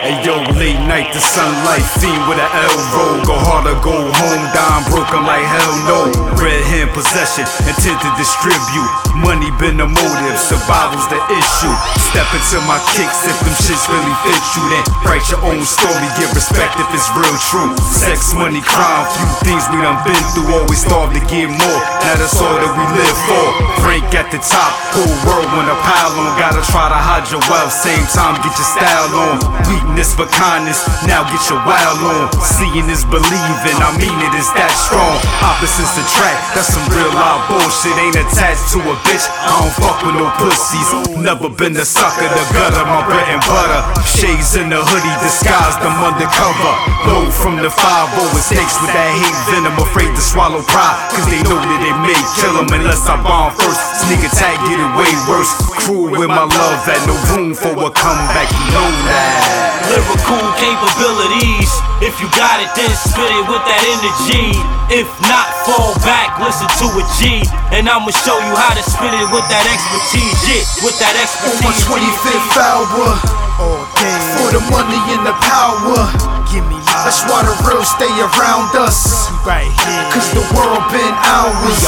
Hey yo, late night, the sunlight, fiend with an L roll. Go harder, go home, dime broken like hell no. Red hand possession, intent to distribute. Money been the motive, survival's the issue. Step into my kicks if them shits really fit you. Then write your own story, get respect if it's real true. Sex, money, crime, few things we done been through. Always starve to get more. Now that's all that we live for. Frank at the top, whole world wanna pile on. Gotta try to hide your wealth, same time get your style on. Weakness for kindness, now get your wild on. Seeing is believing, I mean it is that strong. Opposites attract, that's some real life bullshit. Ain't attached to a bitch, I don't fuck with no pussies. Never been the sucker, the gutter, my bread and butter. Shades in the hoodie, disguised, I'm undercover. Low from the 5 with snakes with that hate venom, afraid to swallow pride. Cause they know that they may kill them unless I bomb first. Sneak attack, get it way worse. Cruel with my love, had no room for a comeback, you know that. Lyrical capabilities. If you got it, then spit it with that energy. If not, fall back, listen to a G. And I'ma show you how to spit it with that expertise. Yeah, with that expertise. On my expertise. 25th hour, All day. for the money and the power. Give me love. That's why the real stay around us. right here. Cause the world been ours.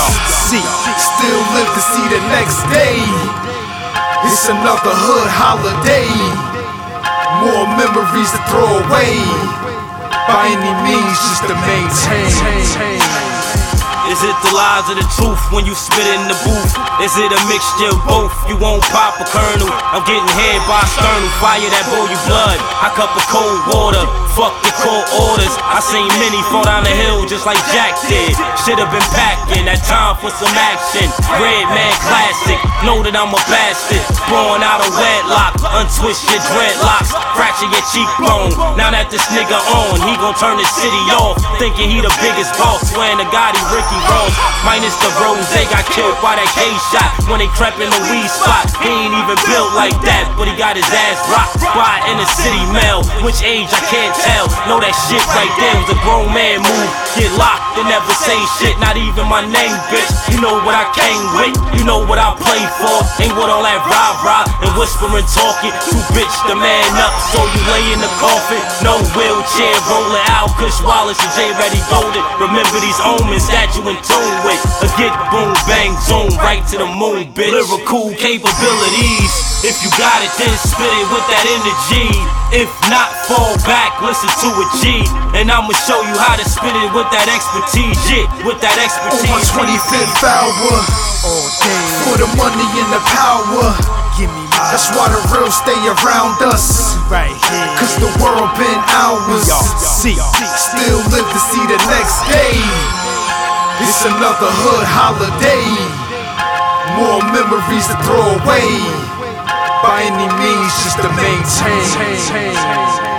see. Still live to see the next day. It's another hood holiday. Memories to throw away. By any means, just to maintain. Is it the lies or the truth when you spit in the booth? Is it a mixture of both? You won't pop a kernel. I'm getting head by sternal. Fire that boil you blood. I cup of cold water. Fuck your court orders. I seen many fall down the hill just like Jack did. Should've been packing. That time for some action. Red man classic. Know that I'm a bastard. Born out of wedlock. Untwist your dreadlocks. Fracture your cheekbone. Now that this nigga on, he gon' turn the city off. Thinking he the biggest boss. Swearing to God he Ricky Ross. Minus the rose. They got killed by that K shot. When they crept in the weed spot. He ain't even built like that. But he got his ass rocked by in the city mail. Which age I can't tell. Know that shit right there was a grown man move. Get locked and never say shit. Not even my name, bitch. You know what I came with. You know what I play for. Ain't what all that rah rah and whispering talking. Too bitch the man up. So you lay in the coffin. No wheelchair rolling out. Kush Wallace and J Ready Golden. Remember these omens that you in tune with. A get boom bang zoom right to the moon, bitch. Lyrical capabilities. If you got it, then spit it with that energy. If not, fall back, listen to a G. And I'ma show you how to spit it with that expertise. Yeah, with that expertise. On my 25th hour, All day. for the money and the power. Give me love. That's why the real stay around us. right here. Cause the world been ours. Y'all see. Still live to see the next day. It's another hood holiday. More memories to throw away. Any means, just to maintain.